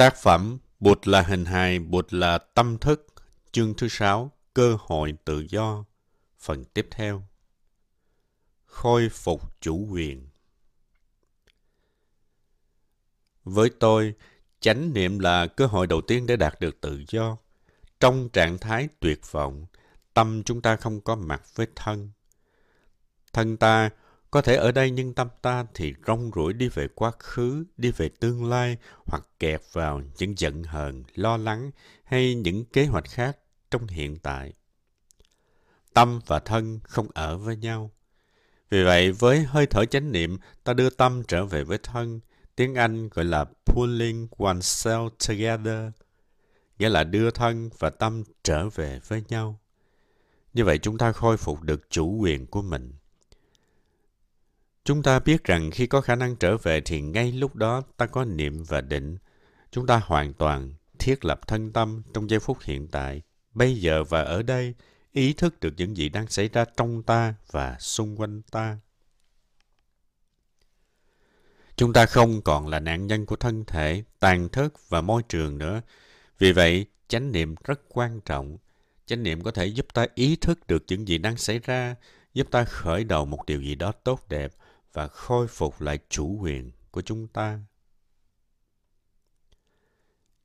Tác phẩm Bụt là hình hài, Bụt là tâm thức, chương thứ sáu, cơ hội tự do, phần tiếp theo. Khôi phục chủ quyền Với tôi, chánh niệm là cơ hội đầu tiên để đạt được tự do. Trong trạng thái tuyệt vọng, tâm chúng ta không có mặt với thân. Thân ta có thể ở đây nhưng tâm ta thì rong ruổi đi về quá khứ, đi về tương lai hoặc kẹt vào những giận hờn, lo lắng hay những kế hoạch khác trong hiện tại. Tâm và thân không ở với nhau. Vì vậy, với hơi thở chánh niệm, ta đưa tâm trở về với thân. Tiếng Anh gọi là pulling oneself together, nghĩa là đưa thân và tâm trở về với nhau. Như vậy chúng ta khôi phục được chủ quyền của mình. Chúng ta biết rằng khi có khả năng trở về thì ngay lúc đó ta có niệm và định. Chúng ta hoàn toàn thiết lập thân tâm trong giây phút hiện tại, bây giờ và ở đây, ý thức được những gì đang xảy ra trong ta và xung quanh ta. Chúng ta không còn là nạn nhân của thân thể, tàn thức và môi trường nữa. Vì vậy, chánh niệm rất quan trọng. Chánh niệm có thể giúp ta ý thức được những gì đang xảy ra, giúp ta khởi đầu một điều gì đó tốt đẹp và khôi phục lại chủ quyền của chúng ta.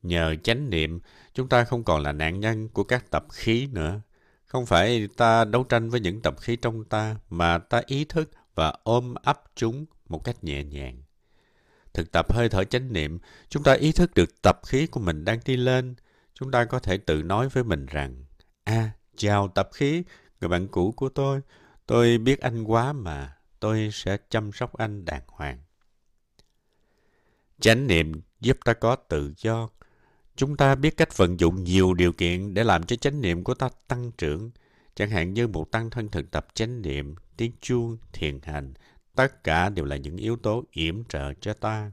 Nhờ chánh niệm, chúng ta không còn là nạn nhân của các tập khí nữa. Không phải ta đấu tranh với những tập khí trong ta, mà ta ý thức và ôm ấp chúng một cách nhẹ nhàng. Thực tập hơi thở chánh niệm, chúng ta ý thức được tập khí của mình đang đi lên. Chúng ta có thể tự nói với mình rằng, À, chào tập khí, người bạn cũ của tôi. Tôi biết anh quá mà, tôi sẽ chăm sóc anh đàng hoàng. Chánh niệm giúp ta có tự do. Chúng ta biết cách vận dụng nhiều điều kiện để làm cho chánh niệm của ta tăng trưởng. Chẳng hạn như một tăng thân thực tập chánh niệm, tiếng chuông, thiền hành, tất cả đều là những yếu tố yểm trợ cho ta.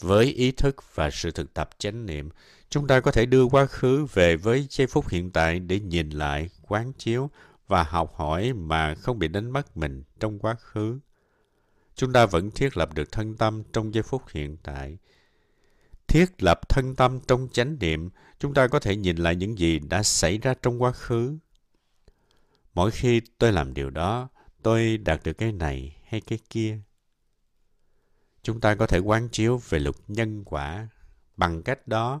Với ý thức và sự thực tập chánh niệm, chúng ta có thể đưa quá khứ về với giây phút hiện tại để nhìn lại, quán chiếu và học hỏi mà không bị đánh mất mình trong quá khứ. Chúng ta vẫn thiết lập được thân tâm trong giây phút hiện tại. Thiết lập thân tâm trong chánh niệm, chúng ta có thể nhìn lại những gì đã xảy ra trong quá khứ. Mỗi khi tôi làm điều đó, tôi đạt được cái này hay cái kia. Chúng ta có thể quán chiếu về luật nhân quả. Bằng cách đó,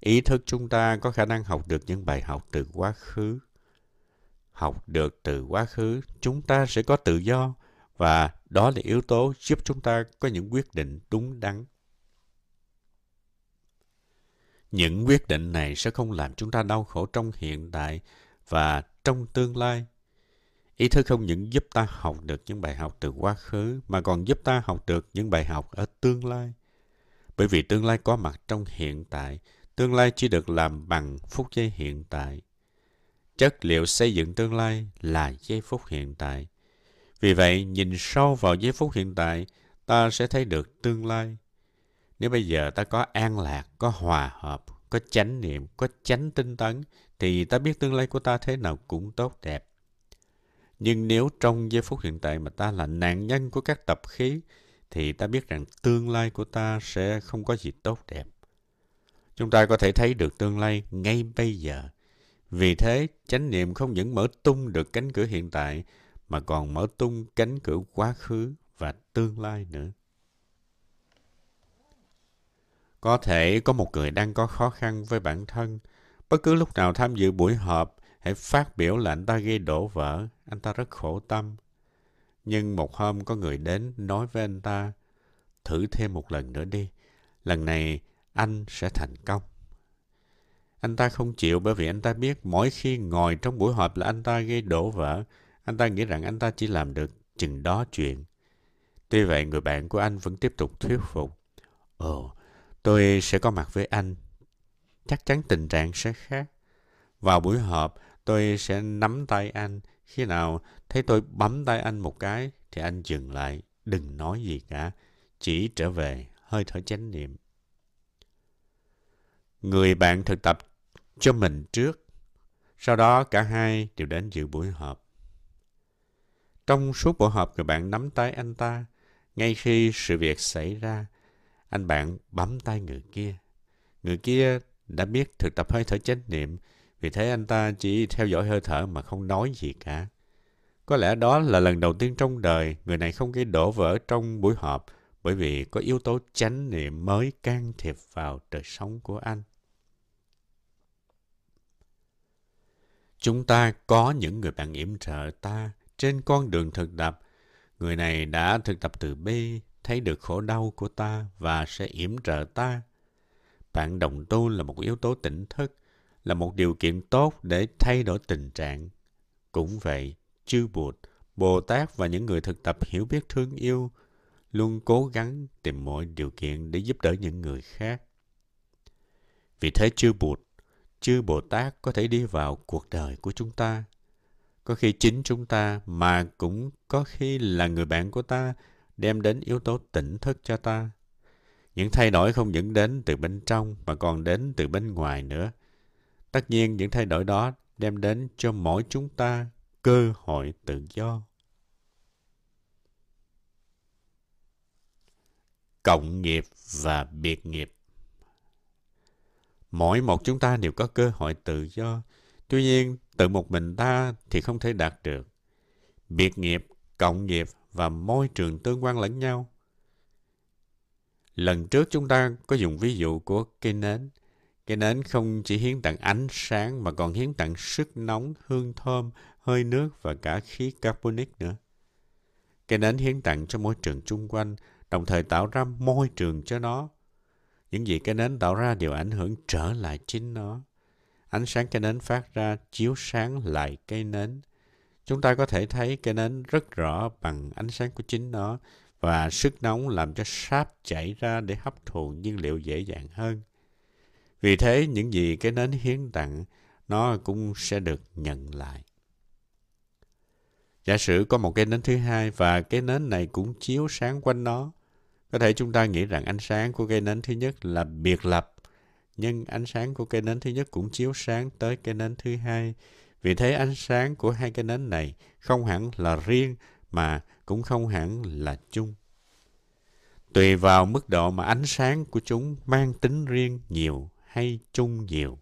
ý thức chúng ta có khả năng học được những bài học từ quá khứ học được từ quá khứ, chúng ta sẽ có tự do và đó là yếu tố giúp chúng ta có những quyết định đúng đắn. Những quyết định này sẽ không làm chúng ta đau khổ trong hiện tại và trong tương lai. Ý thức không những giúp ta học được những bài học từ quá khứ mà còn giúp ta học được những bài học ở tương lai. Bởi vì tương lai có mặt trong hiện tại, tương lai chỉ được làm bằng phút giây hiện tại chất liệu xây dựng tương lai là giây phút hiện tại. Vì vậy, nhìn sâu vào giây phút hiện tại, ta sẽ thấy được tương lai. Nếu bây giờ ta có an lạc, có hòa hợp, có chánh niệm, có chánh tinh tấn, thì ta biết tương lai của ta thế nào cũng tốt đẹp. Nhưng nếu trong giây phút hiện tại mà ta là nạn nhân của các tập khí, thì ta biết rằng tương lai của ta sẽ không có gì tốt đẹp. Chúng ta có thể thấy được tương lai ngay bây giờ – vì thế, chánh niệm không những mở tung được cánh cửa hiện tại, mà còn mở tung cánh cửa quá khứ và tương lai nữa. Có thể có một người đang có khó khăn với bản thân. Bất cứ lúc nào tham dự buổi họp, hãy phát biểu là anh ta gây đổ vỡ, anh ta rất khổ tâm. Nhưng một hôm có người đến nói với anh ta, thử thêm một lần nữa đi, lần này anh sẽ thành công. Anh ta không chịu bởi vì anh ta biết mỗi khi ngồi trong buổi họp là anh ta gây đổ vỡ. Anh ta nghĩ rằng anh ta chỉ làm được chừng đó chuyện. Tuy vậy, người bạn của anh vẫn tiếp tục thuyết phục. Ồ, tôi sẽ có mặt với anh. Chắc chắn tình trạng sẽ khác. Vào buổi họp, tôi sẽ nắm tay anh. Khi nào thấy tôi bấm tay anh một cái, thì anh dừng lại, đừng nói gì cả. Chỉ trở về, hơi thở chánh niệm. Người bạn thực tập cho mình trước. Sau đó cả hai đều đến dự buổi họp. Trong suốt buổi họp, người bạn nắm tay anh ta. Ngay khi sự việc xảy ra, Anh bạn bấm tay người kia. Người kia đã biết thực tập hơi thở chánh niệm, vì thế anh ta chỉ theo dõi hơi thở mà không nói gì cả. Có lẽ đó là lần đầu tiên trong đời người này không gây đổ vỡ trong buổi họp bởi vì có yếu tố chánh niệm mới can thiệp vào đời sống của anh. Chúng ta có những người bạn yểm trợ ta trên con đường thực tập. Người này đã thực tập từ bi, thấy được khổ đau của ta và sẽ yểm trợ ta. Bạn đồng tu là một yếu tố tỉnh thức, là một điều kiện tốt để thay đổi tình trạng. Cũng vậy, chư Bụt, Bồ Tát và những người thực tập hiểu biết thương yêu luôn cố gắng tìm mọi điều kiện để giúp đỡ những người khác. Vì thế chư Bụt, chư Bồ Tát có thể đi vào cuộc đời của chúng ta. Có khi chính chúng ta mà cũng có khi là người bạn của ta đem đến yếu tố tỉnh thức cho ta. Những thay đổi không những đến từ bên trong mà còn đến từ bên ngoài nữa. Tất nhiên những thay đổi đó đem đến cho mỗi chúng ta cơ hội tự do. Cộng nghiệp và biệt nghiệp Mỗi một chúng ta đều có cơ hội tự do. Tuy nhiên, tự một mình ta thì không thể đạt được. Biệt nghiệp, cộng nghiệp và môi trường tương quan lẫn nhau. Lần trước chúng ta có dùng ví dụ của cây nến. Cây nến không chỉ hiến tặng ánh sáng mà còn hiến tặng sức nóng, hương thơm, hơi nước và cả khí carbonic nữa. Cây nến hiến tặng cho môi trường chung quanh, đồng thời tạo ra môi trường cho nó. Những gì cái nến tạo ra đều ảnh hưởng trở lại chính nó. Ánh sáng cái nến phát ra chiếu sáng lại cây nến. Chúng ta có thể thấy cây nến rất rõ bằng ánh sáng của chính nó và sức nóng làm cho sáp chảy ra để hấp thụ nhiên liệu dễ dàng hơn. Vì thế, những gì cái nến hiến tặng, nó cũng sẽ được nhận lại. Giả sử có một cái nến thứ hai và cái nến này cũng chiếu sáng quanh nó. Có thể chúng ta nghĩ rằng ánh sáng của cây nến thứ nhất là biệt lập, nhưng ánh sáng của cây nến thứ nhất cũng chiếu sáng tới cây nến thứ hai. Vì thế ánh sáng của hai cây nến này không hẳn là riêng mà cũng không hẳn là chung. Tùy vào mức độ mà ánh sáng của chúng mang tính riêng nhiều hay chung nhiều.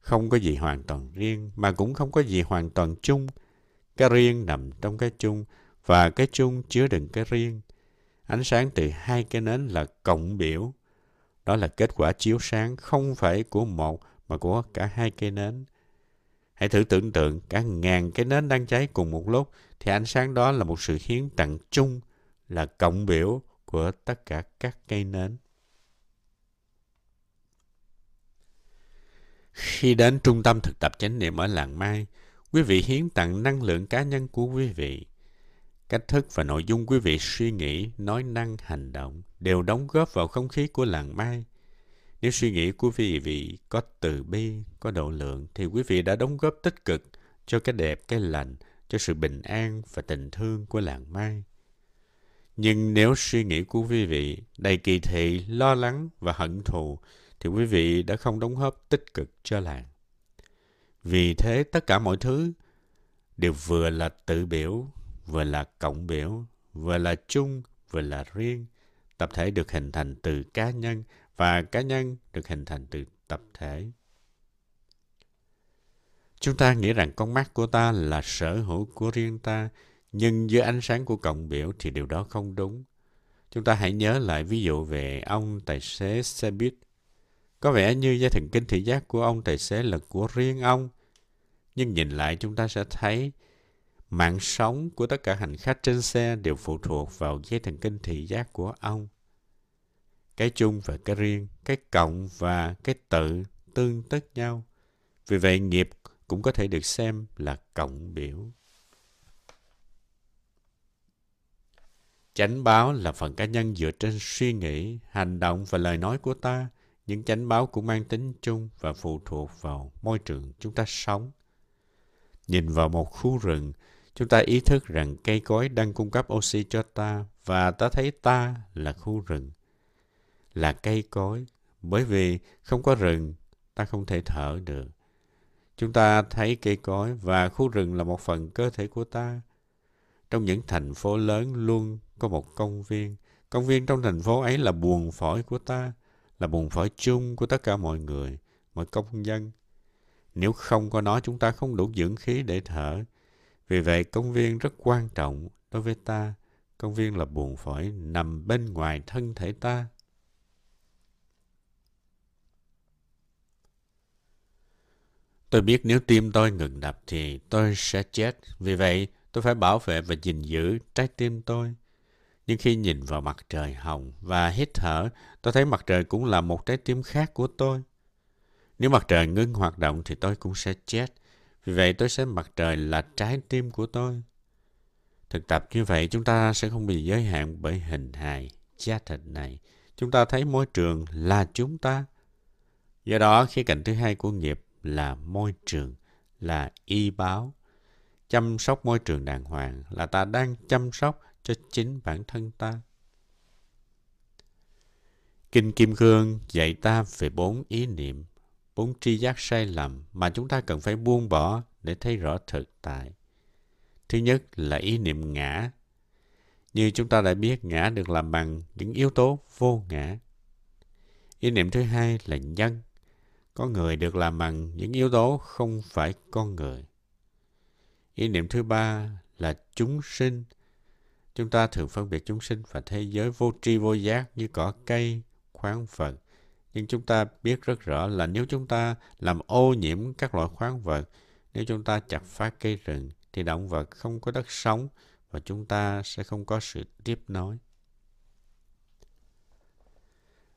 Không có gì hoàn toàn riêng mà cũng không có gì hoàn toàn chung. Cái riêng nằm trong cái chung và cái chung chứa đựng cái riêng. Ánh sáng từ hai cái nến là cộng biểu. Đó là kết quả chiếu sáng không phải của một mà của cả hai cây nến. Hãy thử tưởng tượng cả ngàn cái nến đang cháy cùng một lúc thì ánh sáng đó là một sự hiến tặng chung là cộng biểu của tất cả các cây nến. Khi đến trung tâm thực tập chánh niệm ở làng Mai, quý vị hiến tặng năng lượng cá nhân của quý vị. Cách thức và nội dung quý vị suy nghĩ, nói năng, hành động đều đóng góp vào không khí của làng Mai. Nếu suy nghĩ của quý vị có từ bi, có độ lượng, thì quý vị đã đóng góp tích cực cho cái đẹp, cái lành, cho sự bình an và tình thương của làng Mai. Nhưng nếu suy nghĩ của quý vị đầy kỳ thị, lo lắng và hận thù, thì quý vị đã không đóng góp tích cực cho làng. Vì thế tất cả mọi thứ đều vừa là tự biểu, vừa là cộng biểu, vừa là chung, vừa là riêng. Tập thể được hình thành từ cá nhân và cá nhân được hình thành từ tập thể. Chúng ta nghĩ rằng con mắt của ta là sở hữu của riêng ta, nhưng dưới ánh sáng của cộng biểu thì điều đó không đúng. Chúng ta hãy nhớ lại ví dụ về ông tài xế xe buýt có vẻ như dây thần kinh thị giác của ông tài xế là của riêng ông. Nhưng nhìn lại chúng ta sẽ thấy mạng sống của tất cả hành khách trên xe đều phụ thuộc vào dây thần kinh thị giác của ông. Cái chung và cái riêng, cái cộng và cái tự tương tất nhau. Vì vậy nghiệp cũng có thể được xem là cộng biểu. Chánh báo là phần cá nhân dựa trên suy nghĩ, hành động và lời nói của ta – những chánh báo cũng mang tính chung và phụ thuộc vào môi trường chúng ta sống. Nhìn vào một khu rừng, chúng ta ý thức rằng cây cối đang cung cấp oxy cho ta và ta thấy ta là khu rừng, là cây cối. Bởi vì không có rừng, ta không thể thở được. Chúng ta thấy cây cối và khu rừng là một phần cơ thể của ta. Trong những thành phố lớn luôn có một công viên, Công viên trong thành phố ấy là buồn phổi của ta, là buồn phổi chung của tất cả mọi người, mọi công dân. Nếu không có nó, chúng ta không đủ dưỡng khí để thở. Vì vậy, công viên rất quan trọng đối với ta. Công viên là buồn phổi nằm bên ngoài thân thể ta. Tôi biết nếu tim tôi ngừng đập thì tôi sẽ chết. Vì vậy, tôi phải bảo vệ và gìn giữ trái tim tôi. Nhưng khi nhìn vào mặt trời hồng và hít thở, tôi thấy mặt trời cũng là một trái tim khác của tôi. Nếu mặt trời ngưng hoạt động thì tôi cũng sẽ chết. Vì vậy tôi sẽ mặt trời là trái tim của tôi. Thực tập như vậy chúng ta sẽ không bị giới hạn bởi hình hài, giá thịt này. Chúng ta thấy môi trường là chúng ta. Do đó, khía cạnh thứ hai của nghiệp là môi trường, là y báo. Chăm sóc môi trường đàng hoàng là ta đang chăm sóc cho chính bản thân ta. Kinh Kim Cương dạy ta về bốn ý niệm, bốn tri giác sai lầm mà chúng ta cần phải buông bỏ để thấy rõ thực tại. Thứ nhất là ý niệm ngã. Như chúng ta đã biết, ngã được làm bằng những yếu tố vô ngã. Ý niệm thứ hai là nhân. Con người được làm bằng những yếu tố không phải con người. Ý niệm thứ ba là chúng sinh. Chúng ta thường phân biệt chúng sinh và thế giới vô tri vô giác như cỏ cây, khoáng vật. Nhưng chúng ta biết rất rõ là nếu chúng ta làm ô nhiễm các loại khoáng vật, nếu chúng ta chặt phá cây rừng, thì động vật không có đất sống và chúng ta sẽ không có sự tiếp nối.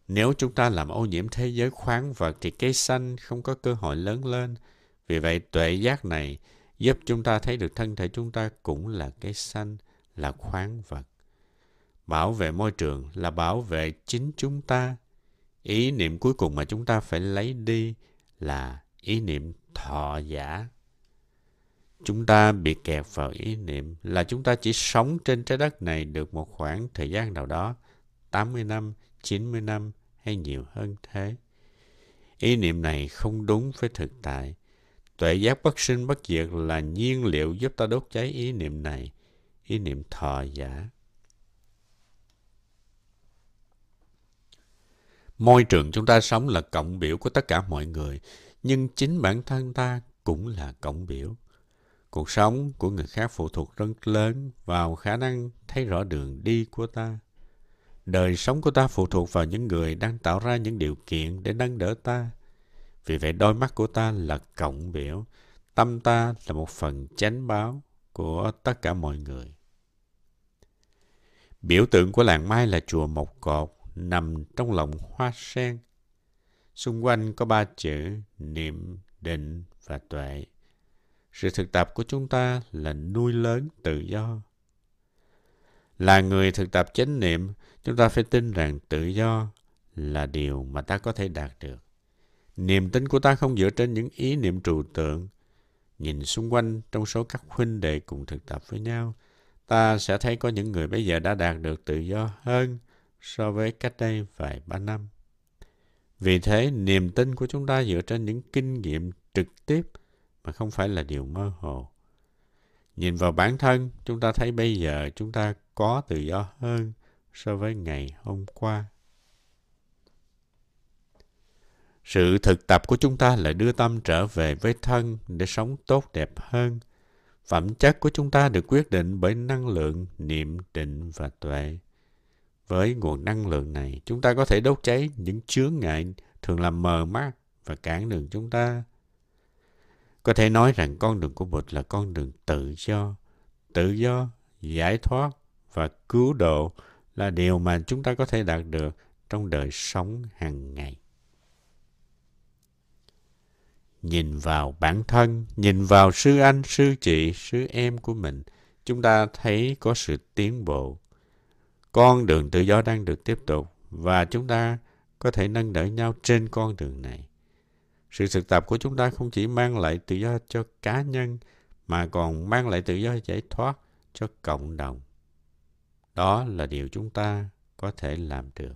Nếu chúng ta làm ô nhiễm thế giới khoáng vật thì cây xanh không có cơ hội lớn lên. Vì vậy tuệ giác này giúp chúng ta thấy được thân thể chúng ta cũng là cây xanh, là khoáng vật. Bảo vệ môi trường là bảo vệ chính chúng ta. Ý niệm cuối cùng mà chúng ta phải lấy đi là ý niệm thọ giả. Chúng ta bị kẹt vào ý niệm là chúng ta chỉ sống trên trái đất này được một khoảng thời gian nào đó, 80 năm, 90 năm hay nhiều hơn thế. Ý niệm này không đúng với thực tại. Tuệ giác bất sinh bất diệt là nhiên liệu giúp ta đốt cháy ý niệm này, ý niệm thọ giả. Môi trường chúng ta sống là cộng biểu của tất cả mọi người, nhưng chính bản thân ta cũng là cộng biểu. Cuộc sống của người khác phụ thuộc rất lớn vào khả năng thấy rõ đường đi của ta. Đời sống của ta phụ thuộc vào những người đang tạo ra những điều kiện để nâng đỡ ta. Vì vậy đôi mắt của ta là cộng biểu, tâm ta là một phần chánh báo của tất cả mọi người. Biểu tượng của làng Mai là chùa Mộc Cột nằm trong lòng hoa sen. Xung quanh có ba chữ niệm, định và tuệ. Sự thực tập của chúng ta là nuôi lớn tự do. Là người thực tập chánh niệm, chúng ta phải tin rằng tự do là điều mà ta có thể đạt được. Niềm tin của ta không dựa trên những ý niệm trừu tượng. Nhìn xung quanh trong số các huynh đệ cùng thực tập với nhau, ta sẽ thấy có những người bây giờ đã đạt được tự do hơn so với cách đây vài ba năm. Vì thế, niềm tin của chúng ta dựa trên những kinh nghiệm trực tiếp mà không phải là điều mơ hồ. Nhìn vào bản thân, chúng ta thấy bây giờ chúng ta có tự do hơn so với ngày hôm qua. Sự thực tập của chúng ta là đưa tâm trở về với thân để sống tốt đẹp hơn. Phẩm chất của chúng ta được quyết định bởi năng lượng, niệm, định và tuệ. Với nguồn năng lượng này, chúng ta có thể đốt cháy những chướng ngại thường làm mờ mắt và cản đường chúng ta. Có thể nói rằng con đường của Bụt là con đường tự do. Tự do, giải thoát và cứu độ là điều mà chúng ta có thể đạt được trong đời sống hàng ngày. Nhìn vào bản thân, nhìn vào sư anh, sư chị, sư em của mình, chúng ta thấy có sự tiến bộ. Con đường tự do đang được tiếp tục và chúng ta có thể nâng đỡ nhau trên con đường này. Sự thực tập của chúng ta không chỉ mang lại tự do cho cá nhân, mà còn mang lại tự do giải thoát cho cộng đồng. Đó là điều chúng ta có thể làm được.